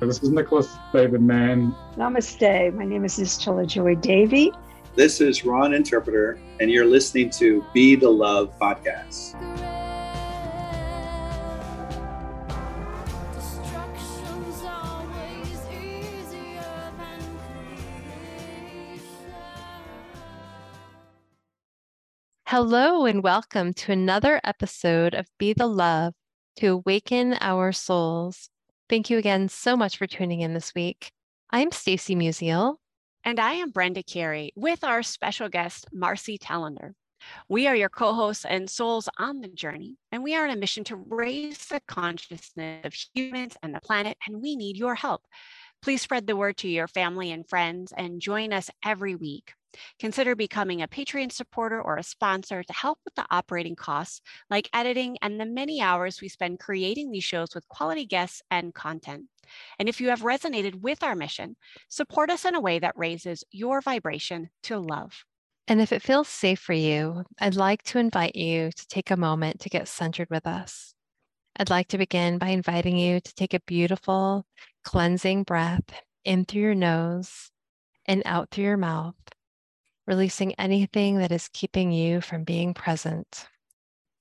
This is Nicholas David Mann. Namaste. My name is Nischala Joy Devi. This is Ron Interpreter, and you're listening to Be the Love podcast. Destruction's always easier than creation. Hello, and welcome to another episode of Be the Love to awaken our souls. Thank you again so much for tuning in this week. I'm Stacy Musial. And I am Brenda Carey with our special guest, Marcie Telander. We are your co hosts and souls on the journey, and we are on a mission to raise the consciousness of humans and the planet, and we need your help. Please spread the word to your family and friends and join us every week. Consider becoming a Patreon supporter or a sponsor to help with the operating costs, like editing and the many hours we spend creating these shows with quality guests and content. And if you have resonated with our mission, support us in a way that raises your vibration to love. And if it feels safe for you, I'd like to invite you to take a moment to get centered with us. I'd like to begin by inviting you to take a beautiful, cleansing breath in through your nose and out through your mouth, releasing anything that is keeping you from being present.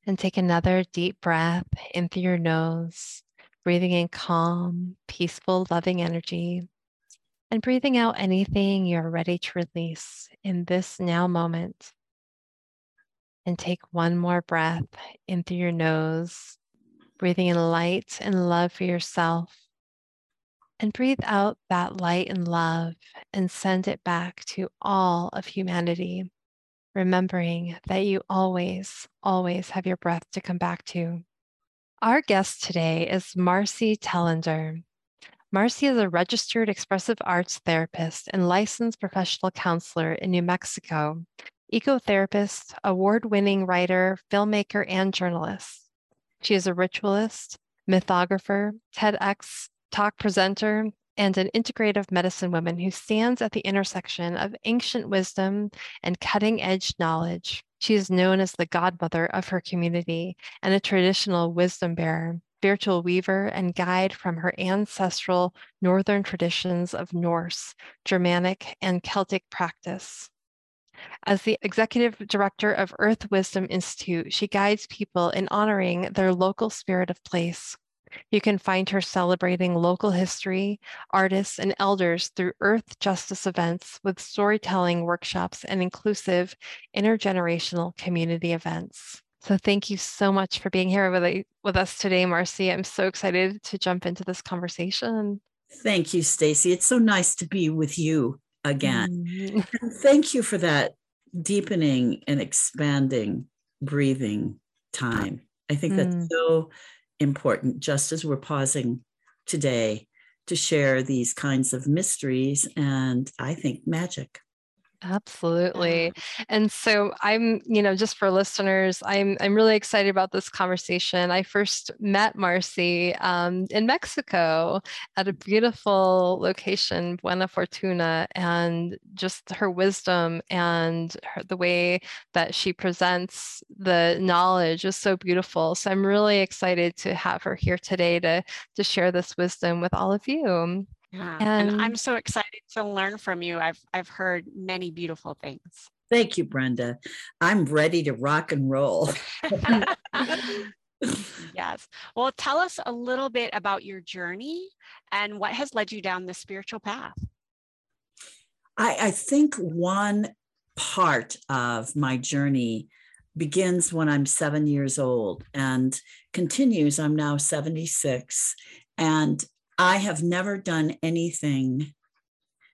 And take another deep breath in through your nose, breathing in calm, peaceful, loving energy, and breathing out anything you're ready to release in this now moment. And take one more breath in through your nose, breathing in light and love for yourself. And breathe out that light and love and send it back to all of humanity, remembering that you always, always have your breath to come back to. Our guest today is Marcie Telander. Marcie is a registered expressive arts therapist and licensed professional counselor in New Mexico, ecotherapist, award winning writer, filmmaker, and journalist. She is a ritualist, mythographer, TEDx talk presenter, and an integrative medicine woman who stands at the intersection of ancient wisdom and cutting edge knowledge. She is known as the godmother of her community and a traditional wisdom bearer, spiritual weaver, and guide from her ancestral northern traditions of Norse, Germanic, and Celtic practice. As the executive director of Earth Wisdom Institute, she guides people in honoring their local spirit of place. You can find her celebrating local history, artists, and elders through Earth Justice events with storytelling workshops and inclusive intergenerational community events. So, thank you so much for being here with, with us today, Marcie. I'm so excited to jump into this conversation. Thank you, Stacy. It's so nice to be with you again. Mm. And thank you for that deepening and expanding breathing time. I think that's Mm. so important, just as we're pausing today to share these kinds of mysteries and I think magic. Absolutely. And so I'm, you know, just for listeners, I'm I'm really excited about this conversation. I first met Marcie um, in Mexico at a beautiful location, Buena Fortuna, and just her wisdom and her, the way that she presents the knowledge is so beautiful. So I'm really excited to have her here today to to share this wisdom with all of you. Yeah, and I'm so excited to learn from you. I've I've heard many beautiful things. Thank you, Brenda. I'm ready to rock and roll. yes. Well, tell us a little bit about your journey and what has led you down the spiritual path. I, I think one part of my journey begins when I'm seven years old and continues. I'm now 76, and I have never done anything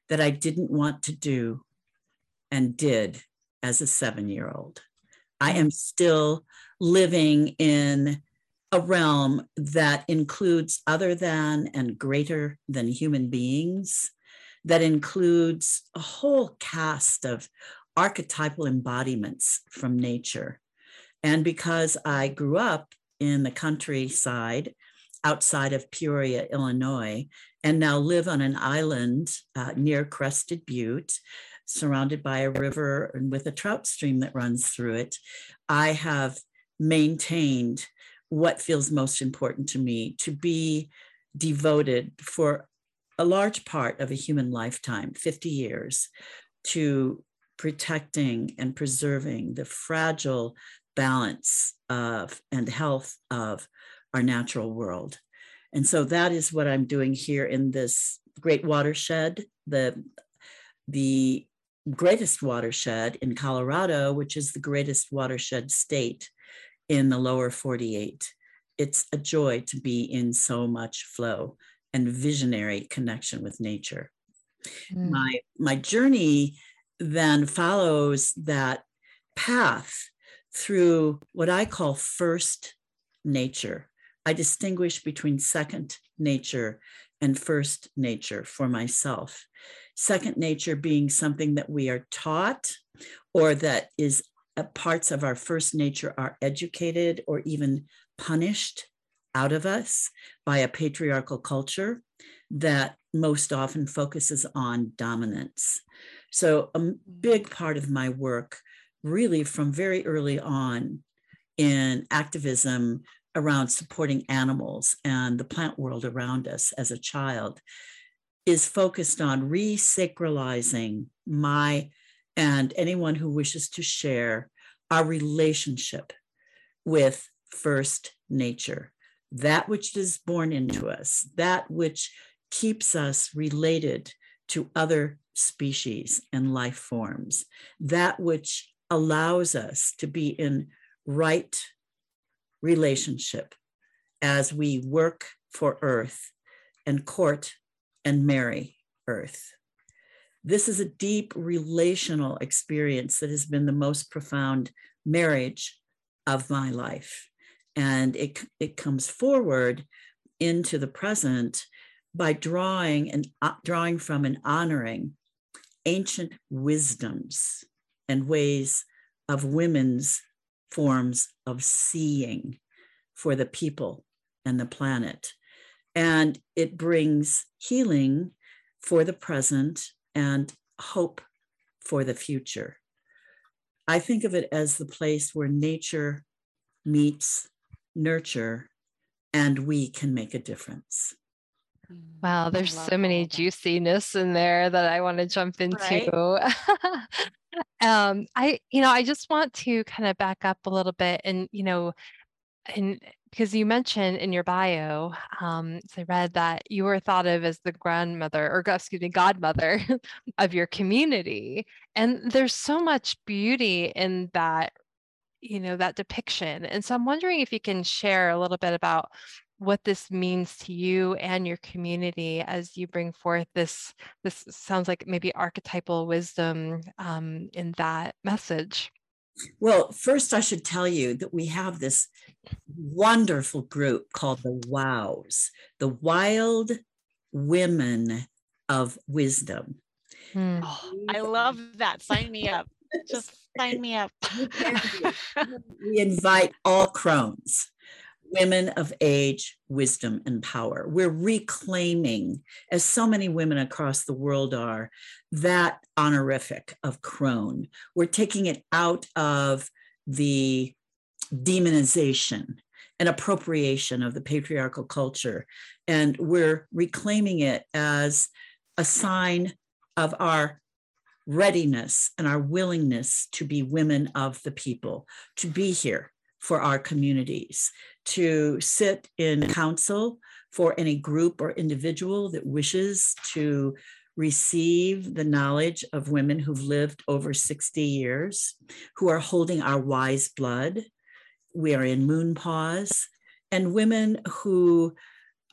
that I didn't want to do and did as a seven year old. I am still living in a realm that includes other than and greater than human beings, that includes a whole cast of archetypal embodiments from nature. And because I grew up in the countryside outside of Peoria, Illinois, and now live on an island uh, near Crested Butte, surrounded by a river and with a trout stream that runs through it, I have maintained what feels most important to me to be devoted for a large part of a human lifetime, 50 years, to protecting and preserving the fragile balance of and health of our natural world. And so that is what I'm doing here in this great watershed, the the greatest watershed in Colorado, which is the greatest watershed state in the lower 48. It's a joy to be in so much flow and visionary connection with nature. Mm. My my journey then follows that path through what I call first nature. I distinguish between second nature and first nature for myself. Second nature being something that we are taught or that is uh, parts of our first nature are educated or even punished out of us by a patriarchal culture that most often focuses on dominance. So, a big part of my work, really from very early on in activism around supporting animals and the plant world around us as a child, is focused on resacralizing my and anyone who wishes to share our relationship with first nature, that which is born into us, that which keeps us related to other species and life forms, that which allows us to be in right relationship as we work for Earth and court and marry Earth. This is a deep relational experience that has been the most profound marriage of my life. And it, it comes forward into the present by drawing and uh, drawing from and honoring ancient wisdoms and ways of women's forms of seeing for the people and the planet. And it brings healing for the present and hope for the future. I think of it as the place where nature meets nurture and we can make a difference. Wow, there's so many juiciness in there that I want to jump into. Right? um, I, you know, I just want to kind of back up a little bit and, you know, and because you mentioned in your bio, um, so I read that you were thought of as the grandmother or excuse me, godmother of your community. And there's so much beauty in that, you know, that depiction. And so I'm wondering if you can share a little bit about what this means to you and your community as you bring forth this this sounds like maybe archetypal wisdom um, in that message? Well first i should tell you that we have this wonderful group called the wows the wild women of wisdom. Hmm. oh, i love that. Sign me up. Just sign me up. We invite all crones women of age, wisdom, and power. We're reclaiming, as so many women across the world are, that honorific of crone. We're taking it out of the demonization and appropriation of the patriarchal culture, and we're reclaiming it as a sign of our readiness and our willingness to be women of the people, to be here for our communities, to sit in council for any group or individual that wishes to receive the knowledge of women who've lived over 60 years, who are holding our wise blood. We are in moon pause, and women who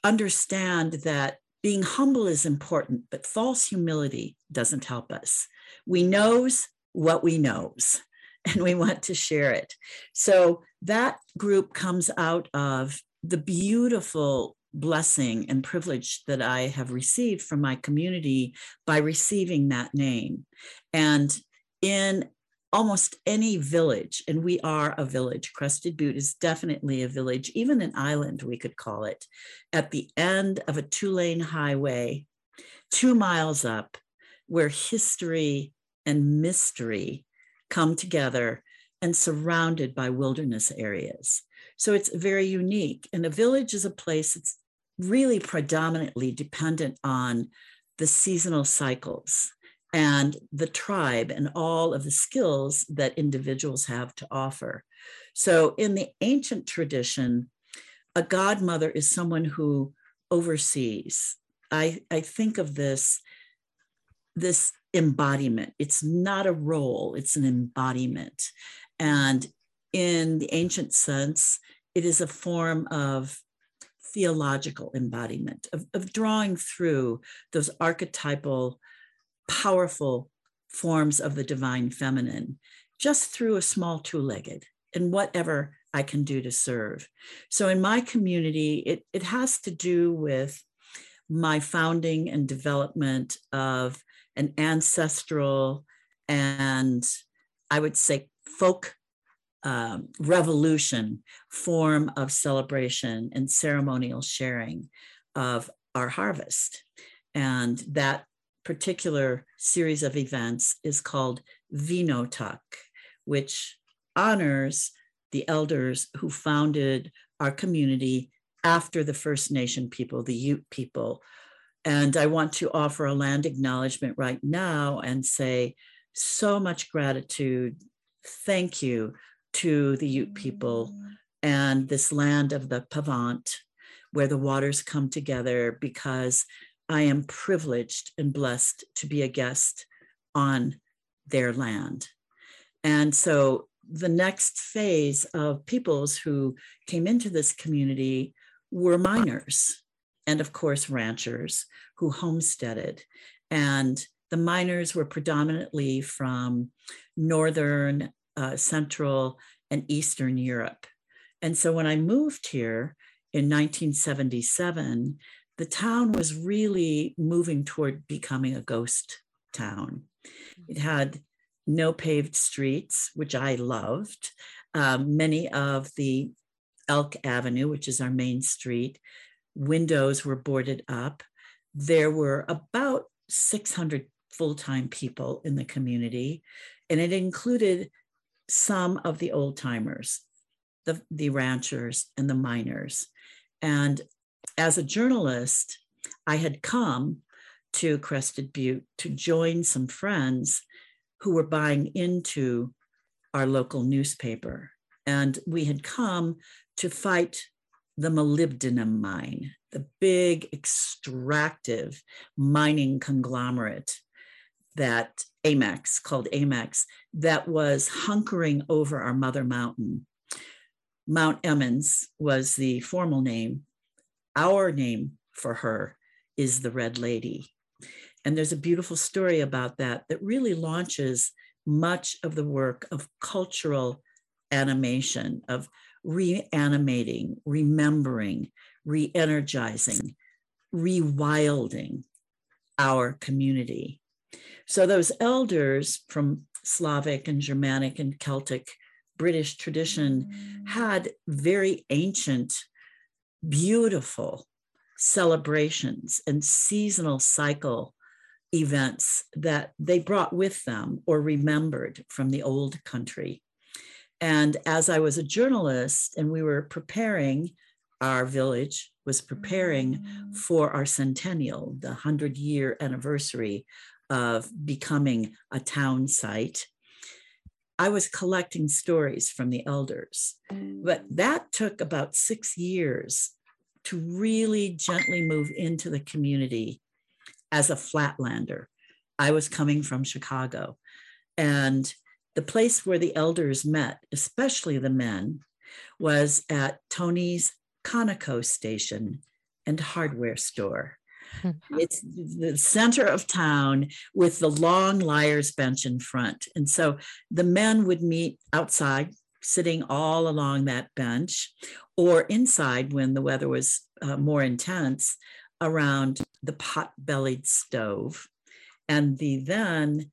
understand that being humble is important, but false humility doesn't help us. We knows what we knows, and we want to share it. So that group comes out of the beautiful blessing and privilege that I have received from my community by receiving that name. And in almost any village, and we are a village, Crested Butte is definitely a village, even an island, we could call it, at the end of a two lane highway, two miles up, where history and mystery come together and surrounded by wilderness areas. So it's very unique. And a village is a place that's really predominantly dependent on the seasonal cycles and the tribe and all of the skills that individuals have to offer. So, in the ancient tradition, a godmother is someone who oversees. I, I think of this, this embodiment. It's not a role, it's an embodiment. And in the ancient sense, it is a form of theological embodiment, of, of drawing through those archetypal, powerful forms of the divine feminine just through a small two legged and whatever I can do to serve. So in my community, it, it has to do with my founding and development of an ancestral and I would say folk um, revolution form of celebration and ceremonial sharing of our harvest. And that particular series of events is called Vinotok, which honors the elders who founded our community after the First Nation people, the Ute people. And I want to offer a land acknowledgement right now and say so much gratitude. Thank you to the Ute people and this land of the Pavant, where the waters come together, because I am privileged and blessed to be a guest on their land. And so the next phase of peoples who came into this community were miners and, of course, ranchers who homesteaded. And the miners were predominantly from northern uh, Central and Eastern Europe. And so when I moved here in 1977, the town was really moving toward becoming a ghost town. It had no paved streets, which I loved. Um, many of the Elk Avenue, which is our main street, windows were boarded up. There were about 600 full time people in the community, and it included some of the old timers, the, the ranchers and the miners. And as a journalist, I had come to Crested Butte to join some friends who were buying into our local newspaper. And we had come to fight the molybdenum mine, the big extractive mining conglomerate that AMAX, called AMAX, that was hunkering over our mother mountain. Mount Emmons was the formal name. Our name for her is the Red Lady. And there's a beautiful story about that that really launches much of the work of cultural animation, of reanimating, remembering, re energizing, rewilding our community. So those elders from Slavic and Germanic and Celtic British tradition had very ancient, beautiful celebrations and seasonal cycle events that they brought with them or remembered from the old country. And as I was a journalist and we were preparing, our village was preparing mm. for our centennial, the 100 year anniversary of becoming a town site, I was collecting stories from the elders. But mm. that took about six years to really gently move into the community as a flatlander. I was coming from Chicago. And the place where the elders met, especially the men, was at Tony's Conoco station and hardware store. Hmm. It's the center of town with the long liar's bench in front. And so the men would meet outside, sitting all along that bench, or inside when the weather was uh, more intense around the pot bellied stove. And the then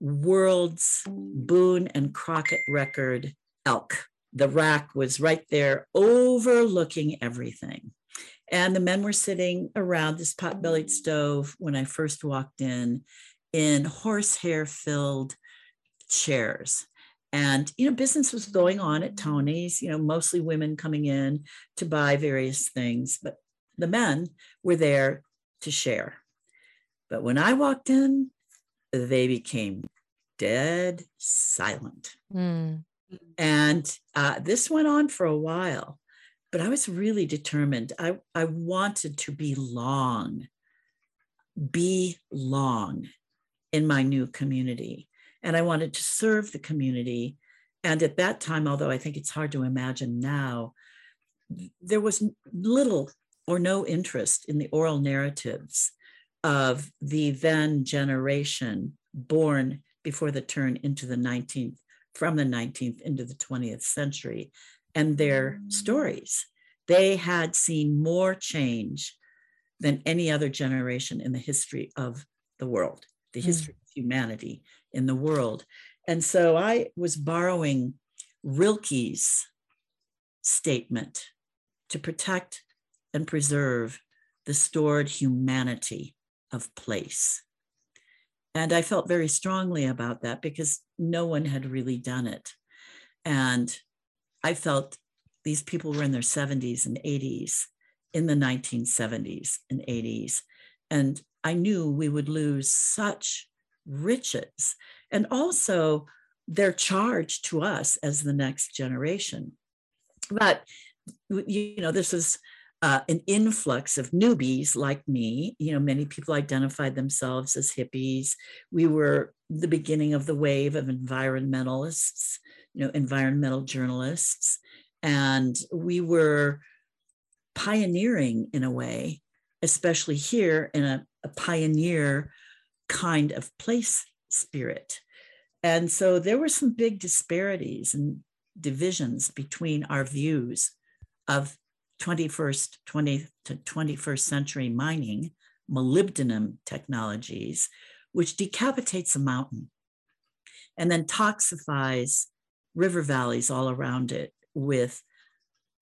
world's Boone and Crockett record elk. The rack was right there overlooking everything. And the men were sitting around this pot bellied stove when I first walked in, in horsehair filled chairs. And, you know, business was going on at Tony's, you know, mostly women coming in to buy various things, but the men were there to share. But when I walked in, they became dead silent. Mm. And uh, this went on for a while, but I was really determined. I, I wanted to belong, be long in my new community. And I wanted to serve the community. And at that time, although I think it's hard to imagine now, there was little or no interest in the oral narratives of the then generation born before the turn into the 19th, from the 19th into the 20th century, and their stories. They had seen more change than any other generation in the history of the world, the history mm. of humanity in the world. And so I was borrowing Rilke's statement to protect and preserve the stored humanity of place. And I felt very strongly about that because no one had really done it. And I felt these people were in their 70s and 80s in the 1970s and 80s. And I knew we would lose such riches. And also, their charge to us as the next generation. But, you know, this is uh, an influx of newbies like me. You know, many people identified themselves as hippies. We were the beginning of the wave of environmentalists, you know, environmental journalists. And we were pioneering in a way, especially here in a, a pioneer kind of place spirit. And so there were some big disparities and divisions between our views of 21st, 20th to 21st century mining, molybdenum technologies, which decapitates a mountain and then toxifies river valleys all around it with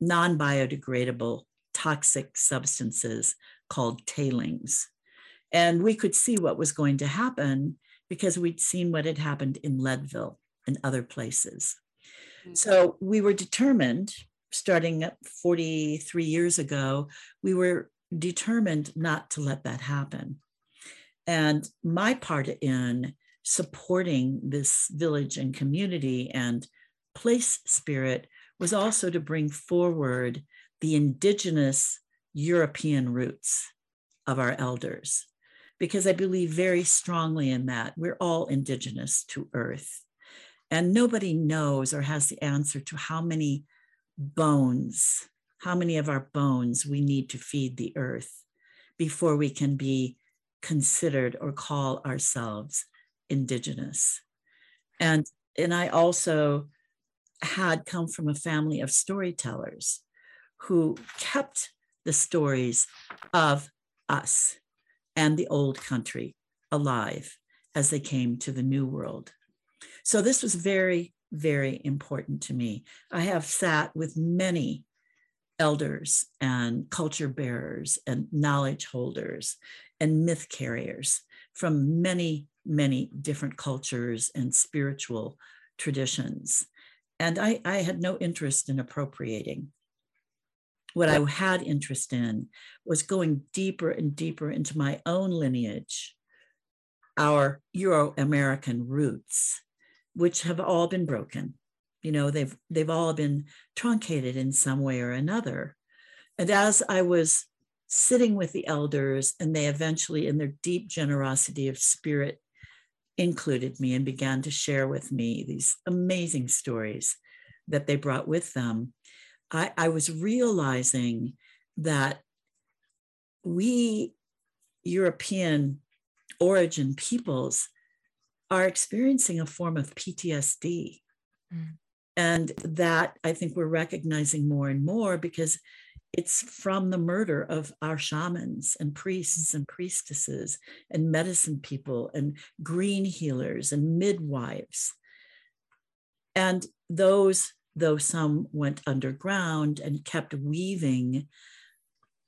non biodegradable toxic substances called tailings. And we could see what was going to happen because we'd seen what had happened in Leadville and other places. Mm-hmm. So we were determined starting 43 years ago, we were determined not to let that happen. And my part in supporting this village and community and place spirit was also to bring forward the indigenous European roots of our elders, because I believe very strongly in that. We're all indigenous to Earth. And nobody knows or has the answer to how many bones, how many of our bones we need to feed the earth before we can be considered or call ourselves indigenous. And, and I also had come from a family of storytellers who kept the stories of us and the old country alive as they came to the new world. So this was very very important to me. I have sat with many elders and culture bearers and knowledge holders and myth carriers from many, many different cultures and spiritual traditions. And I, I had no interest in appropriating. What I had interest in was going deeper and deeper into my own lineage, our Euro American roots, which have all been broken. You know, they've they've all been truncated in some way or another. And as I was sitting with the elders, and they eventually, in their deep generosity of spirit, included me and began to share with me these amazing stories that they brought with them. I, I was realizing that we European origin peoples are experiencing a form of PTSD. Mm. And that I think we're recognizing more and more because it's from the murder of our shamans and priests and priestesses and medicine people and green healers and midwives. And those, though some went underground and kept weaving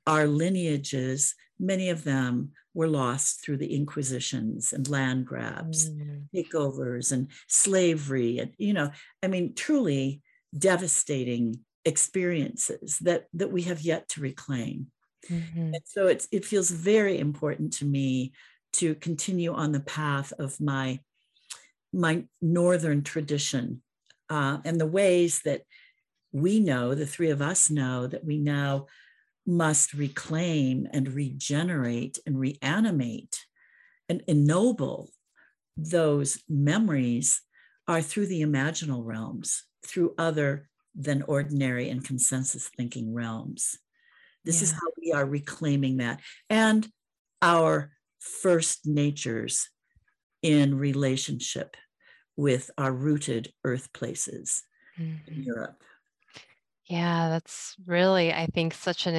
our lineages, many of them were lost through the inquisitions and land grabs, mm. takeovers and slavery. And, you know, I mean, truly devastating experiences that that we have yet to reclaim. Mm-hmm. And so it's it feels very important to me to continue on the path of my my northern tradition uh, and the ways that we know the three of us know that we now must reclaim and regenerate and reanimate and ennoble those memories are through the imaginal realms, through other than ordinary and consensus thinking realms. This yeah. is how we are reclaiming that and our first natures in relationship with our rooted earth places mm-hmm. in Europe. Yeah, that's really, I think, such an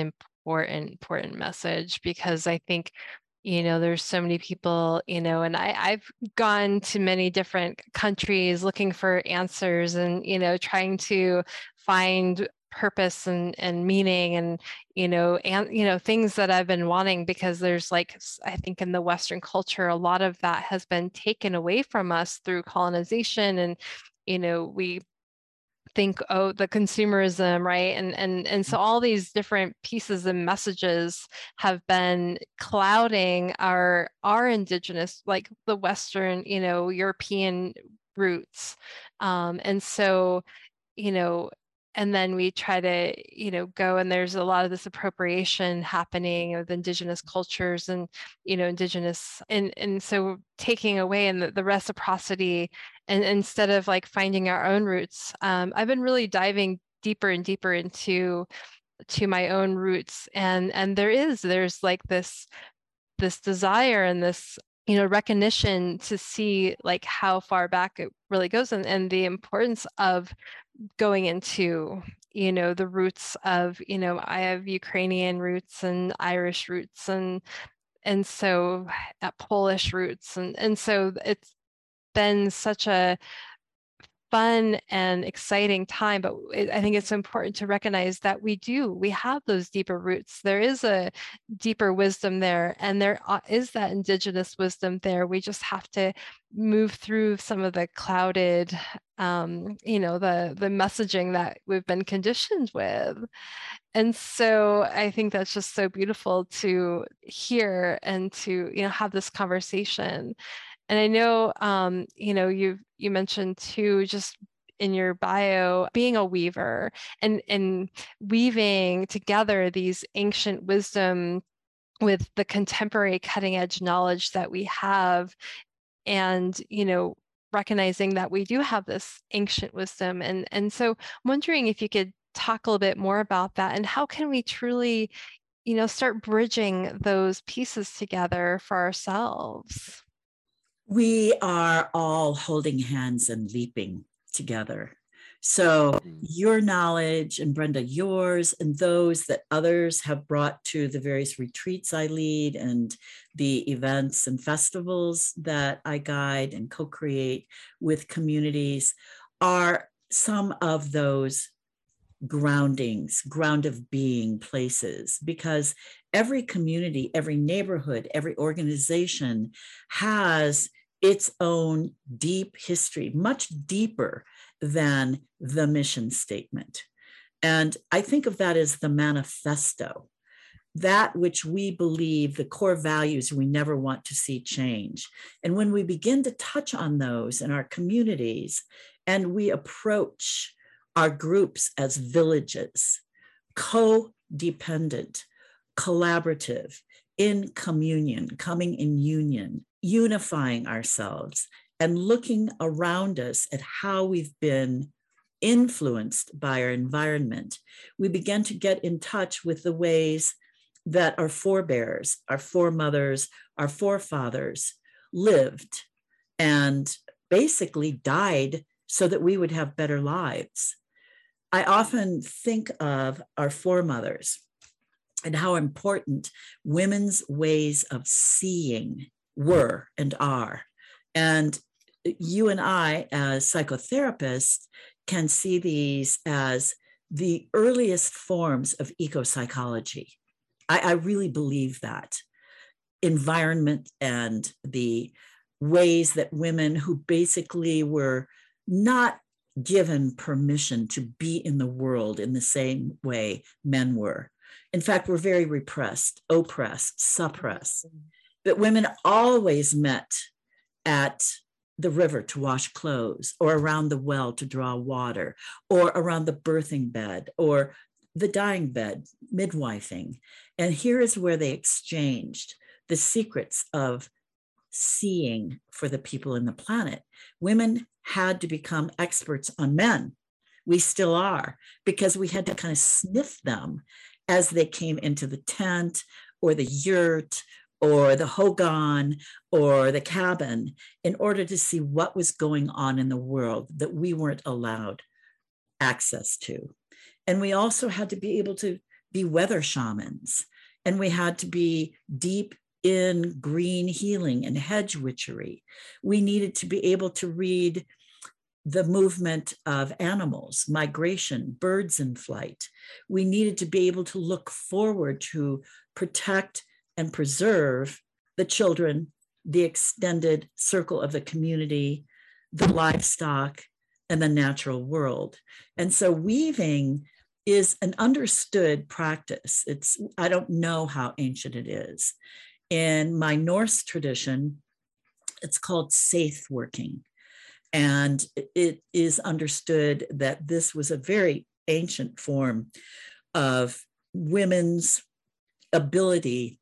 important, important message because I think, you know, there's so many people, you know, and I, I've gone to many different countries looking for answers and, you know, trying to find purpose and, and meaning and you know and you know things that i've been wanting because there's like i think in the western culture a lot of that has been taken away from us through colonization and you know we think oh the consumerism right? And and and so all these different pieces and messages have been clouding our our indigenous like the western you know european roots. Um, and so you know and then we try to you know go and there's a lot of this appropriation happening of indigenous cultures and you know indigenous and and so taking away and the, the reciprocity and instead of like finding our own roots um, i've been really diving deeper and deeper into to my own roots and and there is there's like this this desire and this you know recognition to see like how far back it really goes and, and the importance of going into you know the roots of you know i have ukrainian roots and irish roots and and so at polish roots and and so it's been such a fun and exciting time but i think it's important to recognize that we do we have those deeper roots. There is a deeper wisdom there and there uh, that indigenous wisdom there. We just have to move through some of the clouded um, you know the the messaging that we've been conditioned with. And so i think that's just so beautiful to hear and to you know have this conversation and I know, um, you know, you you mentioned too, just in your bio, being a weaver and and weaving together these ancient wisdom with the contemporary cutting edge knowledge that we have, and you know, recognizing that we do have this ancient wisdom, and and so wondering if you could talk a little bit more about that and how can we truly you know start bridging those pieces together for ourselves we are all holding hands and leaping together. So, mm. your knowledge, and Brenda, yours, and those that others have brought to the various retreats I lead and the events and festivals that I guide and co create with communities are some of those groundings, ground of being places, because every community, every neighborhood, every organization has its own deep history, much deeper than the mission statement. And I think of that as the manifesto, that which we believe the core values we never want to see change. And when we begin to touch on those in our communities and we approach our groups as villages, co-dependent, collaborative, in communion, coming in union, unifying ourselves, and looking around us at how we've been influenced by our environment, we begin to get in touch with the ways that our forebears, our foremothers, our forefathers lived and basically died so that we would have better lives. I often think of our foremothers and how important women's ways of seeing were and are. And you and I, as psychotherapists, can see these as the earliest forms of eco psychology. I, I really believe that environment and the ways that women who basically were not given permission to be in the world in the same way men were. In fact, were very repressed, oppressed, suppressed. But women always met at the river to wash clothes, or around the well to draw water, or around the birthing bed, or the dying bed, midwifing. And here is where they exchanged the secrets of seeing for the people in the planet. Women had to become experts on men. We still are, because we had to kind of sniff them as they came into the tent or the yurt or the hogan or the cabin in order to see what was going on in the world that we weren't allowed access to. And we also had to be able to be weather shamans, and we had to be deep in green healing and hedge witchery. We needed to be able to read the movement of animals, migration, birds in flight. We needed to be able to look forward to protect and preserve the children, the extended circle of the community, the livestock, and the natural world. And so weaving is an understood practice. It's I don't know how ancient it is. In my Norse tradition, it's called seith working. And it is understood that this was a very ancient form of women's ability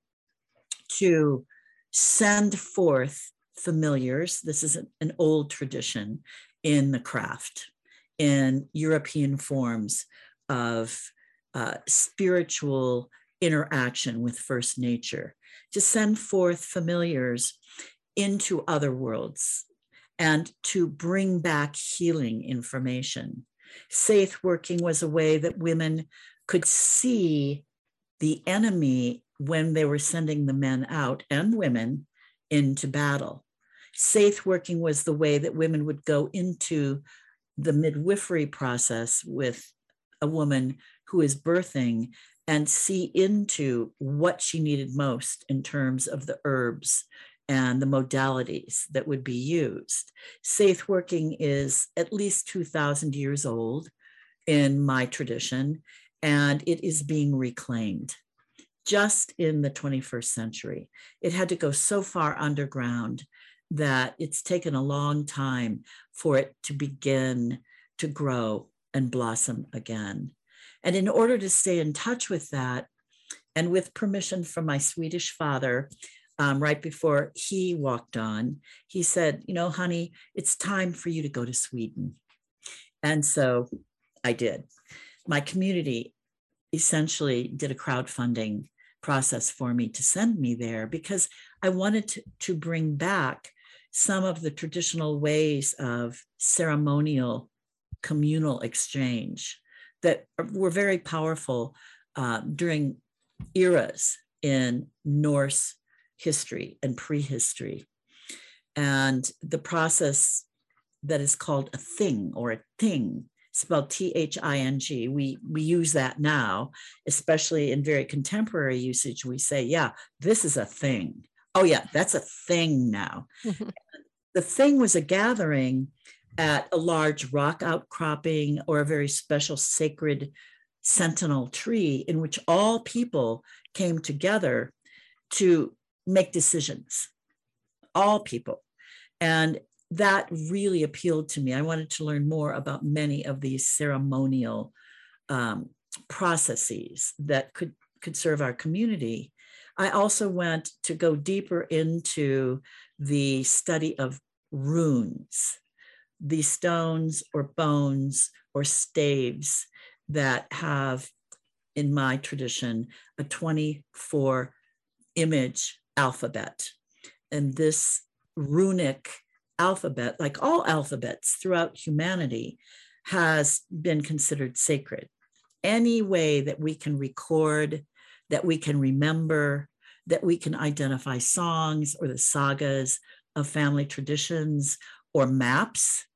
to send forth familiars. This is an old tradition in the craft, in European forms of uh, spiritual interaction with First Nature, to send forth familiars into other worlds and to bring back healing information. Seith working was a way that women could see the enemy when they were sending the men out and women into battle. Seith working was the way that women would go into the midwifery process with a woman who is birthing and see into what she needed most in terms of the herbs and the modalities that would be used. Seith working is at least 2,000 years old in my tradition, and it is being reclaimed just in the 21st century. It had to go so far underground that it's taken a long time for it to begin to grow and blossom again. And in order to stay in touch with that, and with permission from my Swedish father, um, right before he walked on, he said, You know, honey, it's time for you to go to Sweden. And so I did. My community essentially did a crowdfunding process for me to send me there because I wanted to, to bring back some of the traditional ways of ceremonial communal exchange that were very powerful uh, during eras in Norse history and prehistory. And the process that is called a thing or a thing spelled T-H-I-N-G. We we use that now, especially in very contemporary usage. We say, yeah, this is a thing. Oh yeah, that's a thing now. the thing was a gathering at a large rock outcropping or a very special sacred sentinel tree in which all people came together to make decisions. All people. And that really appealed to me. I wanted to learn more about many of these ceremonial um, processes that could could serve our community, I also went to go deeper into the study of runes, these stones or bones or staves that have, in my tradition, a 24 image alphabet. And this runic alphabet, like all alphabets throughout humanity, has been considered sacred. Any way that we can record, that we can remember, that we can identify songs or the sagas of family traditions or maps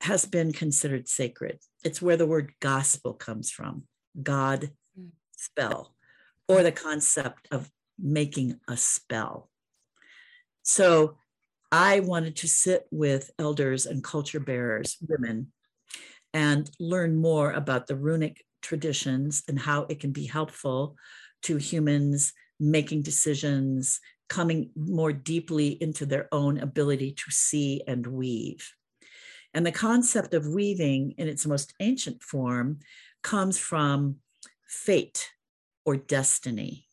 has been considered sacred. It's where the word gospel comes from God mm. spell, or the concept of making a spell. So I wanted to sit with elders and culture bearers, women, and learn more about the runic traditions and how it can be helpful to humans making decisions, coming more deeply into their own ability to see and weave. And the concept of weaving in its most ancient form comes from fate or destiny.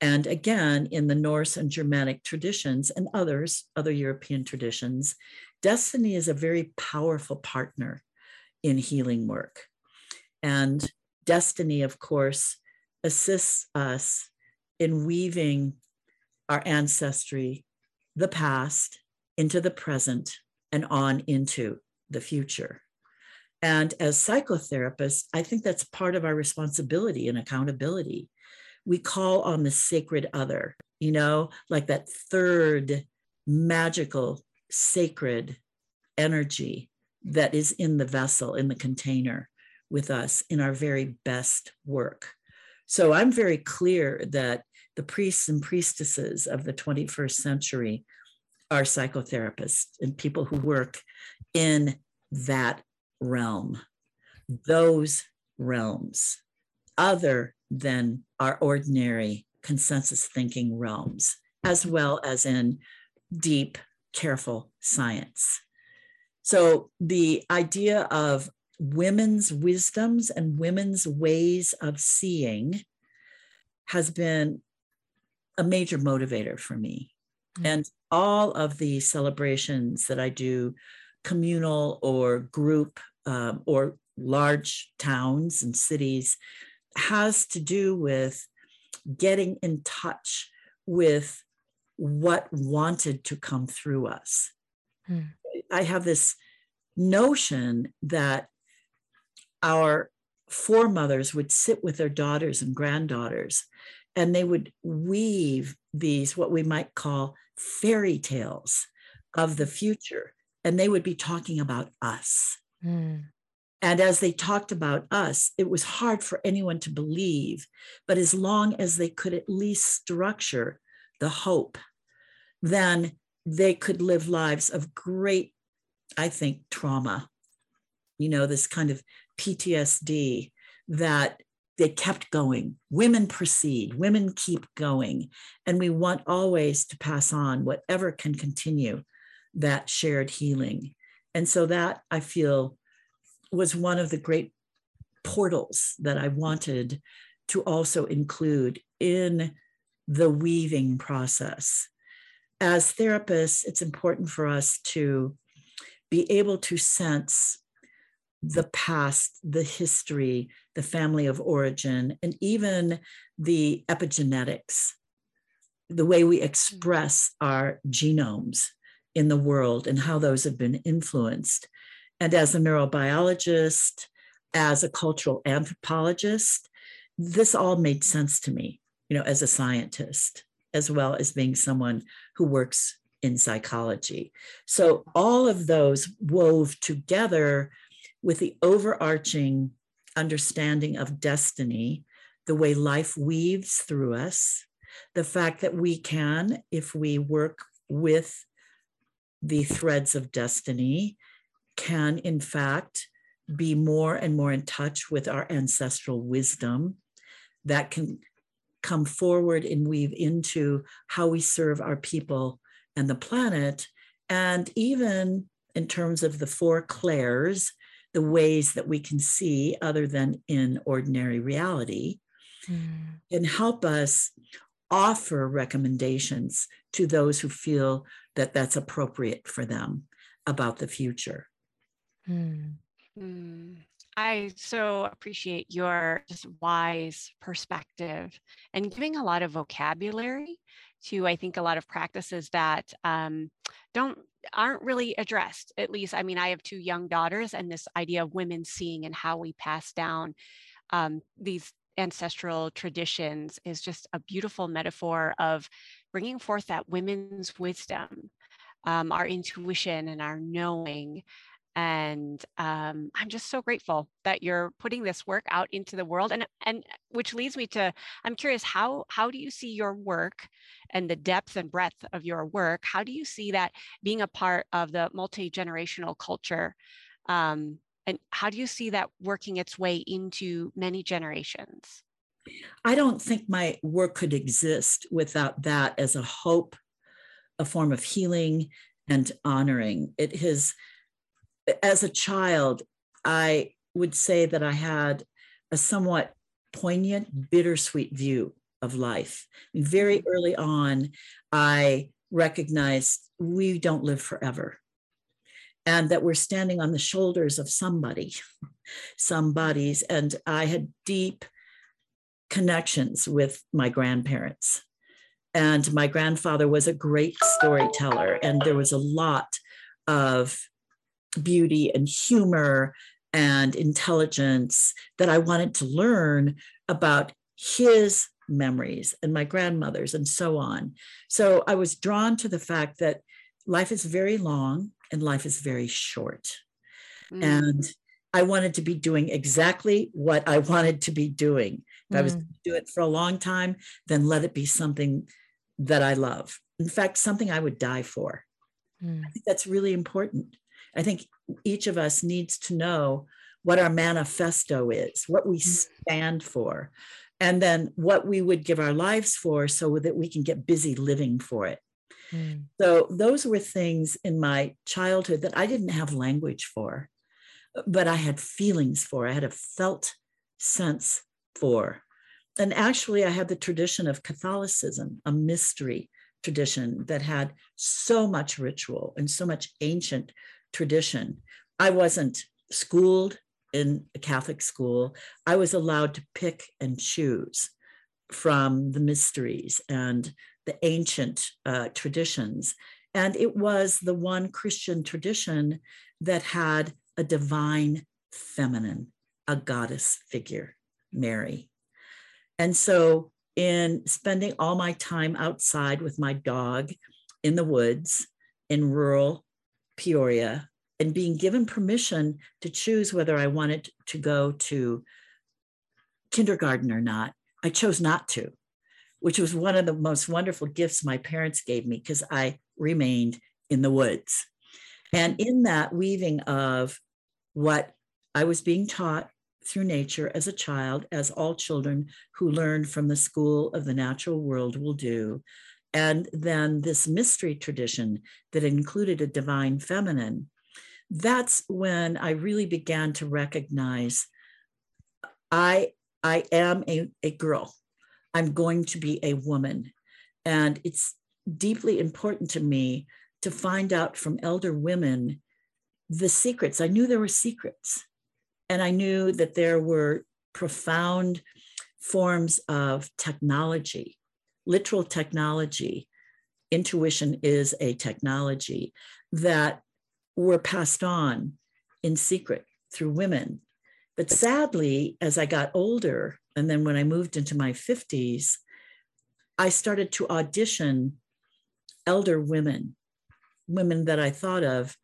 And again, in the Norse and Germanic traditions and others, other European traditions, destiny is a very powerful partner in healing work. And destiny, of course, assists us in weaving our ancestry, the past, into the present, and on into the future. And as psychotherapists, I think that's part of our responsibility and accountability. We call on the sacred other, you know, like that third magical, sacred energy that is in the vessel, in the container with us in our very best work. So I'm very clear that the priests and priestesses of the 21st century are psychotherapists and people who work in that realm, those realms, other than our ordinary consensus thinking realms, as well as in deep, careful science. So the idea of women's wisdoms and women's ways of seeing has been a major motivator for me. Mm-hmm. And all of the celebrations that I do, communal or group um, or large towns and cities, has to do with getting in touch with what wanted to come through us. Mm. I have this notion that our foremothers would sit with their daughters and granddaughters and they would weave these what we might call fairy tales of the future and they would be talking about us mm. and as they talked about us it was hard for anyone to believe but as long as they could at least structure the hope then they could live lives of great i think trauma you know this kind of ptsd that they kept going. Women proceed, women keep going. And we want always to pass on whatever can continue that shared healing. And so that I feel was one of the great portals that I wanted to also include in the weaving process. As therapists, it's important for us to be able to sense the past, the history, the family of origin, and even the epigenetics, the way we express our genomes in the world and how those have been influenced. And as a neurobiologist, as a cultural anthropologist, this all made sense to me, you know, as a scientist, as well as being someone who works in psychology. So all of those wove together with the overarching understanding of destiny, the way life weaves through us, the fact that we can, if we work with the threads of destiny, can in fact be more and more in touch with our ancestral wisdom that can come forward and weave into how we serve our people and the planet. And even in terms of the four clairs, the ways that we can see other than in ordinary reality, Mm. can help us offer recommendations to those who feel that that's appropriate for them about the future. Mm. Mm. I so appreciate your just wise perspective and giving a lot of vocabulary to, I think, a lot of practices that um, don't aren't really addressed. At least, I mean, I have two young daughters, and this idea of women seeing and how we pass down um, these ancestral traditions is just a beautiful metaphor of bringing forth that women's wisdom, um, our intuition, and our knowing and um, i'm just so grateful that you're putting this work out into the world and and which leads me to i'm curious how how do you see your work and the depth and breadth of your work? How do you see that being a part of the multi-generational culture? Um, and how do you see that working its way into many generations? I don't think my work could exist without that as a hope, a form of healing and honoring. It has as a child, I would say that I had a somewhat poignant, bittersweet view of life. Very mm-hmm. early on, I recognized we don't live forever and that we're standing on the shoulders of somebody, some bodies. And I had deep connections with my grandparents. And my grandfather was a great storyteller, and there was a lot of beauty and humor and intelligence that I wanted to learn about his memories and my grandmother's and so on. So I was drawn to the fact that life is very long and life is very short. Mm. And I wanted to be doing exactly what I wanted to be doing. If mm. I was mm. to do it for a long time, then let it be something that I love. In fact, something I would die for. Mm. I think that's really important. I think each of us needs to know what our manifesto is, what we mm. stand for, and then what we would give our lives for so that we can get busy living for it. Mm. So, those were things in my childhood that I didn't have language for, but I had feelings for, I had a felt sense for. And actually, I had the tradition of Catholicism, a mystery tradition that had so much ritual and so much ancient tradition. I wasn't schooled in a Catholic school. I was allowed to pick and choose from the mysteries and the ancient uh, traditions. And it was the one Christian tradition that had a divine feminine, a goddess figure, Mary. And so, in spending all my time outside with my dog in the woods in rural Peoria and being given permission to choose whether I wanted to go to kindergarten or not. I chose not to, which was one of the most wonderful gifts my parents gave me because I remained in the woods. And in that weaving of what I was being taught through nature as a child, as all children who learn from the school of the natural world will do, and then this mystery tradition that included a divine feminine, that's when I really began to recognize I, I am a, a girl. I'm going to be a woman. And it's deeply important to me to find out from elder women the secrets. I knew there were secrets, and I knew that there were profound forms of technology literal technology, intuition is a technology that were passed on in secret through women. But sadly, as I got older, and then when I moved into my 50s, I started to audition elder women, women that I thought of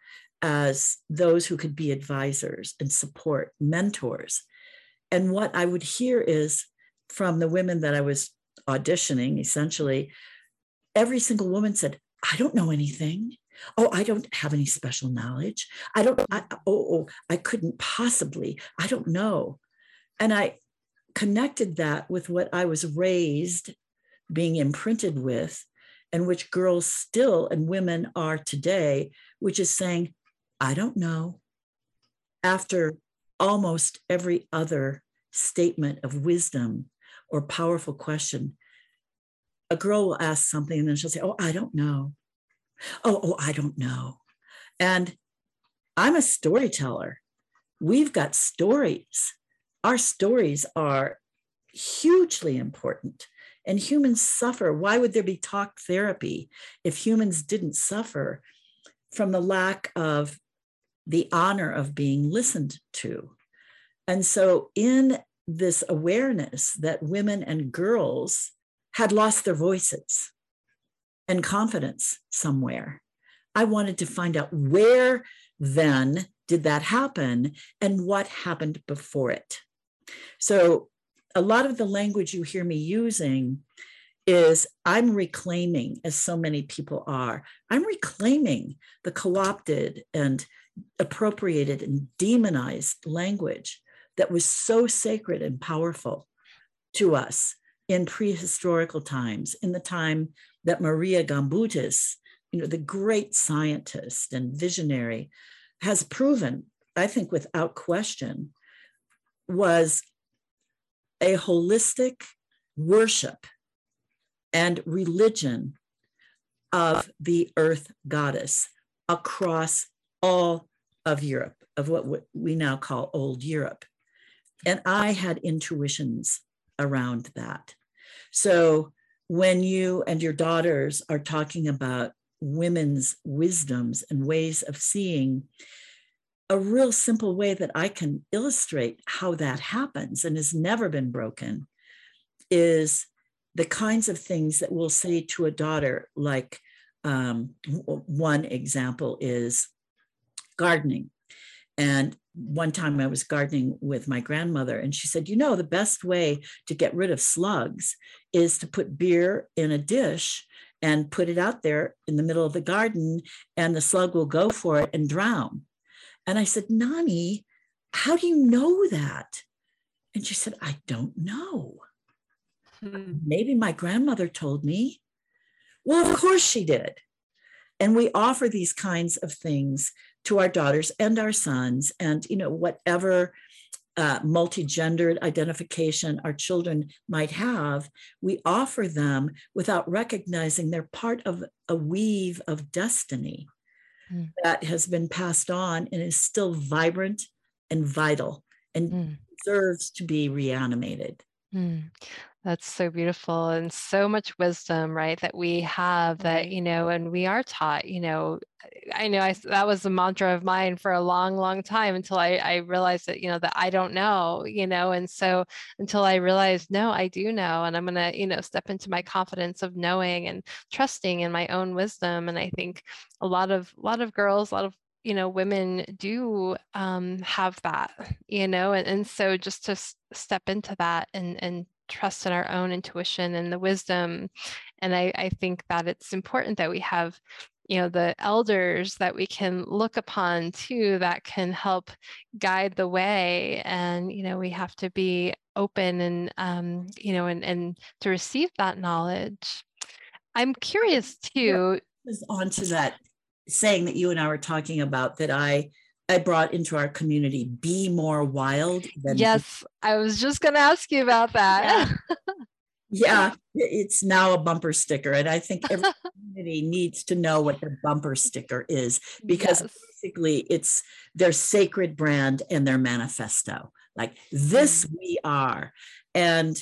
as those who could be advisors and support, mentors. And what I would hear is from the women that I was auditioning, essentially, every single woman said, I don't know anything. Oh, I don't have any special knowledge. I don't, I, oh, oh, I couldn't possibly, I don't know. And I connected that with what I was raised being imprinted with, and which girls still and women are today, which is saying, I don't know. After almost every other statement of wisdom or powerful question, a girl will ask something and then she'll say, Oh, I don't know. Oh, oh, I don't know. And I'm a storyteller. We've got stories. Our stories are hugely important. And humans suffer. Why would there be talk therapy if humans didn't suffer from the lack of the honor of being listened to? And so, in this awareness that women and girls had lost their voices and confidence somewhere, I wanted to find out where then did that happen and what happened before it. So, a lot of the language you hear me using is I'm reclaiming, as so many people are, I'm reclaiming the co opted and appropriated and demonized language that was so sacred and powerful to us in prehistorical times, in the time that Marija Gimbutas, you know, the great scientist and visionary, has proven, I think without question, was a holistic worship and religion of the earth goddess across all of Europe, of what we now call Old Europe. And I had intuitions around that. So when you and your daughters are talking about women's wisdoms and ways of seeing, a real simple way that I can illustrate how that happens and has never been broken is the kinds of things that we'll say to a daughter, like um, one example is gardening. And one time I was gardening with my grandmother, and she said, You know, the best way to get rid of slugs is to put beer in a dish and put it out there in the middle of the garden, and the slug will go for it and drown. And I said, Nani, how do you know that? And she said, I don't know. Hmm. Maybe my grandmother told me. Well, of course she did. And we offer these kinds of things to our daughters and our sons, and you know, whatever uh, multi-gendered identification our children might have, we offer them without recognizing they're part of a weave of destiny mm. that has been passed on and is still vibrant and vital and mm. deserves to be reanimated. Mm. That's so beautiful and so much wisdom, right? That we have that, you know, and we are taught, you know, I know I, that was the mantra of mine for a long, long time until I, I realized that, you know, that I don't know, you know, and so until I realized, no, I do know, and I'm going to, you know, step into my confidence of knowing and trusting in my own wisdom. And I think a lot of, a lot of girls, a lot of you know women do um, have that you know and, and so just to s- step into that and and trust in our own intuition and the wisdom. And I, I think that it's important that we have you know the elders that we can look upon too that can help guide the way and you know we have to be open and um, you know and and to receive that knowledge. I'm curious too on to that saying that you and i were talking about that i I brought into our community be more wild than yes i was just going to ask you about that yeah. yeah it's now a bumper sticker and i think every community needs to know what the bumper sticker is because yes. basically it's their sacred brand and their manifesto like this mm. we are and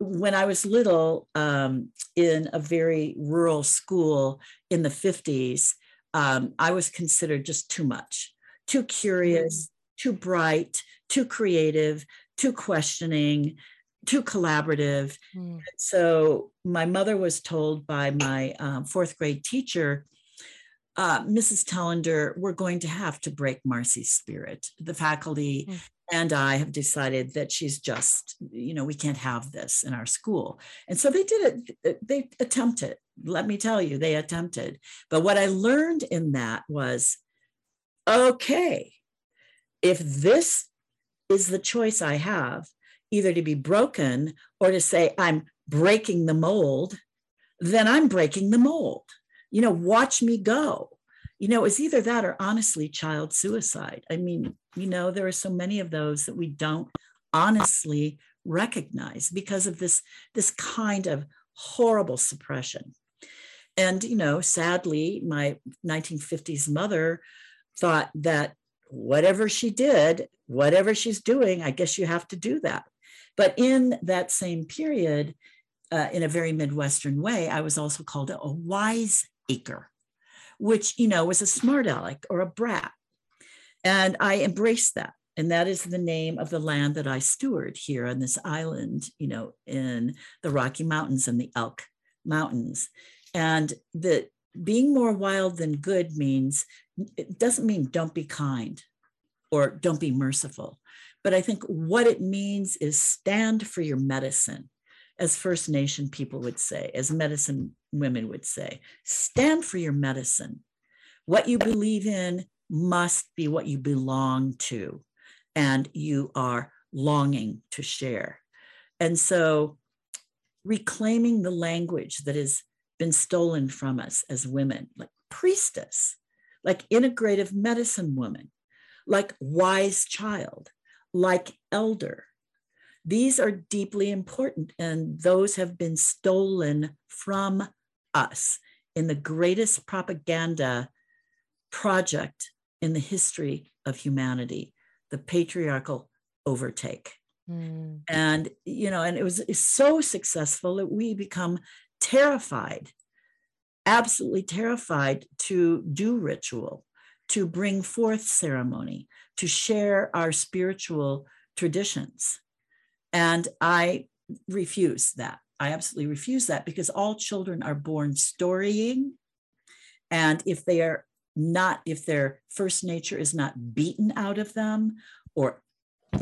when I was little, um, in a very rural school in the 50s, um, I was considered just too much too curious, mm. too bright, too creative, too questioning, too collaborative. Mm. So my mother was told by my um, fourth grade teacher, uh, Mrs. Telander, we're going to have to break Marcie's spirit. The faculty mm. And I have decided that she's just, you know, we can't have this in our school. And so they did it, they attempted. Let me tell you, they attempted. But what I learned in that was okay, if this is the choice I have, either to be broken or to say, I'm breaking the mold, then I'm breaking the mold. You know, watch me go. You know, it's either that or honestly child suicide. I mean, you know, there are so many of those that we don't honestly recognize because of this, this kind of horrible suppression. And, you know, sadly, my 1950s mother thought that whatever she did, whatever she's doing, I guess you have to do that. But in that same period, uh, in a very Midwestern way, I was also called a wise acre, which, you know, was a smart aleck or a brat. And I embraced that. And that is the name of the land that I steward here on this island, you know, in the Rocky Mountains and the Elk Mountains. And the being more wild than good means it doesn't mean don't be kind or don't be merciful. But I think what it means is stand for your medicine, as First Nation people would say, as medicine women would say, stand for your medicine. What you believe in must be what you belong to and you are longing to share. And so reclaiming the language that has been stolen from us as women, like priestess, like integrative medicine woman, like wise child, like elder. These are deeply important, and those have been stolen from us in the greatest propaganda project in the history of humanity the patriarchal overtake. Mm. And, you know, and it was so successful that we become terrified, absolutely terrified to do ritual, to bring forth ceremony, to share our spiritual traditions. And I refuse that. I absolutely refuse that because all children are born storying. And if they are not if their first nature is not beaten out of them or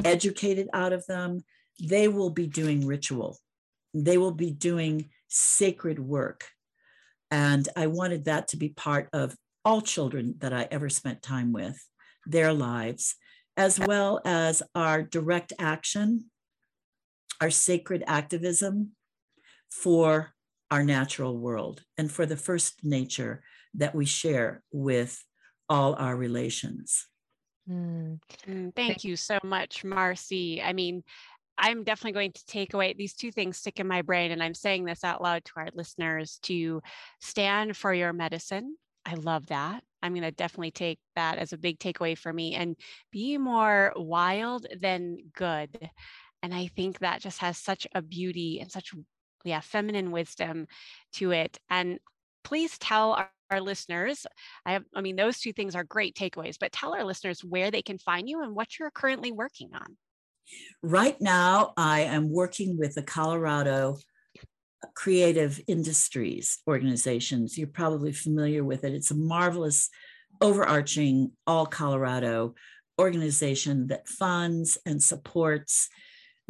educated out of them, they will be doing ritual. They will be doing sacred work. And I wanted that to be part of all children that I ever spent time with, their lives, as well as our direct action, our sacred activism for our natural world and for the first nature that we share with all our relations. Mm. mm. Thank you so much, Marcie. I mean, I'm definitely going to take away these two things stick in my brain, and I'm saying this out loud to our listeners to stand for your medicine. I love that. I'm going to definitely take that as a big takeaway for me and be more wild than good. And I think that just has such a beauty and such, yeah, feminine wisdom to it. And please tell our our listeners i have i mean those two things are great takeaways but tell our listeners where they can find you and what you're currently working on right now i am working with the colorado creative industries organizations you're probably familiar with it it's a marvelous overarching all colorado organization that funds and supports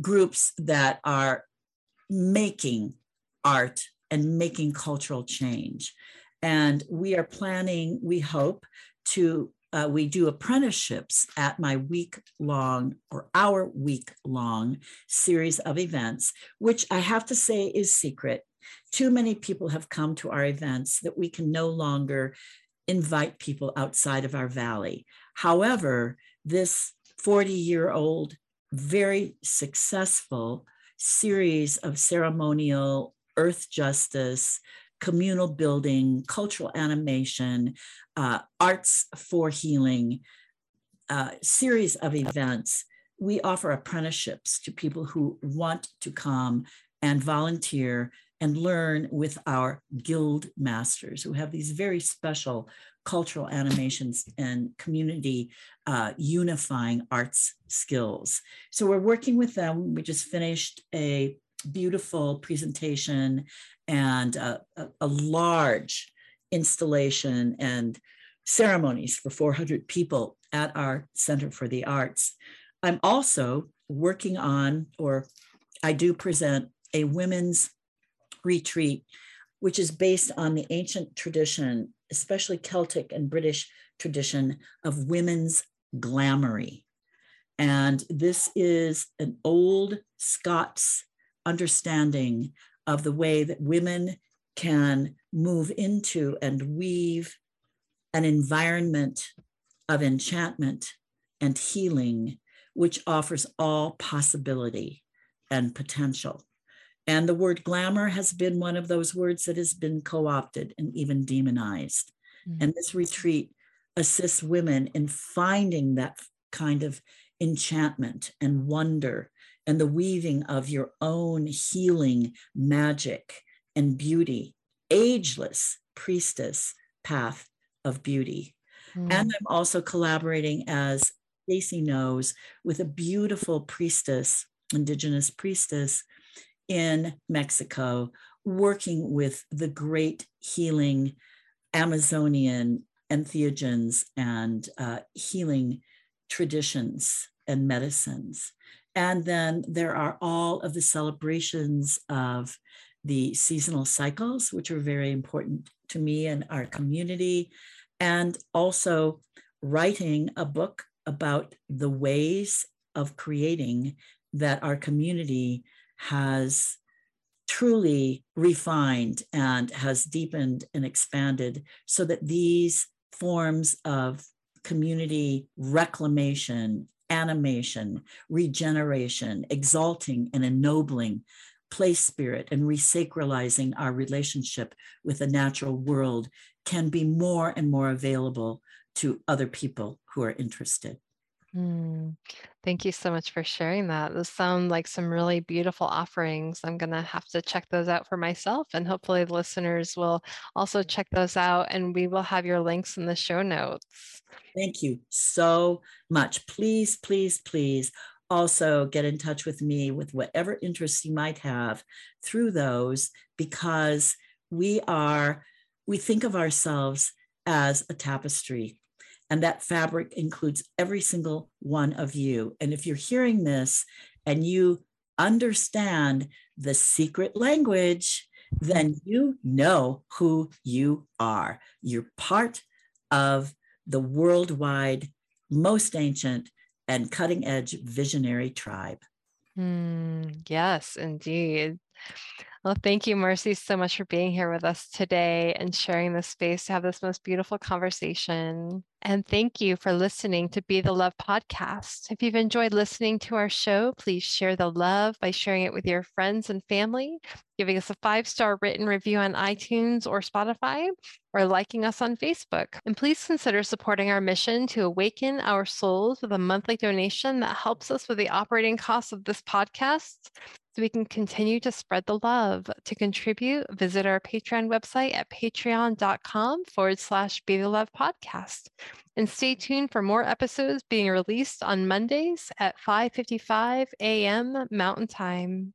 groups that are making art and making cultural change and we are planning, we hope, to uh, we do apprenticeships at my week long or our week long series of events, which I have to say is secret. Too many people have come to our events that we can no longer invite people outside of our valley. However, this 40 year old, very successful series of ceremonial earth justice, communal building, cultural animation, uh, arts for healing, uh, series of events. We offer apprenticeships to people who want to come and volunteer and learn with our guild masters who have these very special cultural animations and community uh, unifying arts skills. So we're working with them. We just finished a beautiful presentation and a, a, a large installation and ceremonies for 400 people at our Center for the Arts. I'm also working on, or I do present a women's retreat, which is based on the ancient tradition, especially Celtic and British tradition of women's glamoury. And this is an old Scots understanding of the way that women can move into and weave an environment of enchantment and healing, which offers all possibility and potential. And the word glamour has been one of those words that has been co opted and even demonized. Mm-hmm. And this retreat assists women in finding that kind of enchantment and wonder and the weaving of your own healing magic and beauty, ageless priestess path of beauty. Mm. And I'm also collaborating, as Stacy knows, with a beautiful priestess, indigenous priestess in Mexico, working with the great healing Amazonian entheogens and uh, healing traditions and medicines. And then there are all of the celebrations of the seasonal cycles, which are very important to me and our community, and also writing a book about the ways of creating that our community has truly refined and has deepened and expanded so that these forms of community reclamation, animation, regeneration, exalting and ennobling place spirit and resacralizing our relationship with the natural world can be more and more available to other people who are interested. Mm, thank you so much for sharing that. Those sound like some really beautiful offerings. I'm going to have to check those out for myself, and hopefully, the listeners will also check those out. And we will have your links in the show notes. Thank you so much. Please, please, please also get in touch with me with whatever interests you might have through those because we are we think of ourselves as a tapestry and that fabric includes every single one of you and if you're hearing this and you understand the secret language then you know who you are you're part of the worldwide most ancient and cutting edge visionary tribe. Mm, yes, indeed. Well, thank you, Marcie, so much for being here with us today and sharing this space to have this most beautiful conversation. And thank you for listening to Be the Love podcast. If you've enjoyed listening to our show, please share the love by sharing it with your friends and family, giving us a five star written review on iTunes or Spotify, or liking us on Facebook. And please consider supporting our mission to awaken our souls with a monthly donation that helps us with the operating costs of this podcast so we can continue to spread the love. To contribute, visit our Patreon website at patreon.com forward slash be the love podcast. And stay tuned for more episodes being released on Mondays at 5:55 a.m. Mountain Time.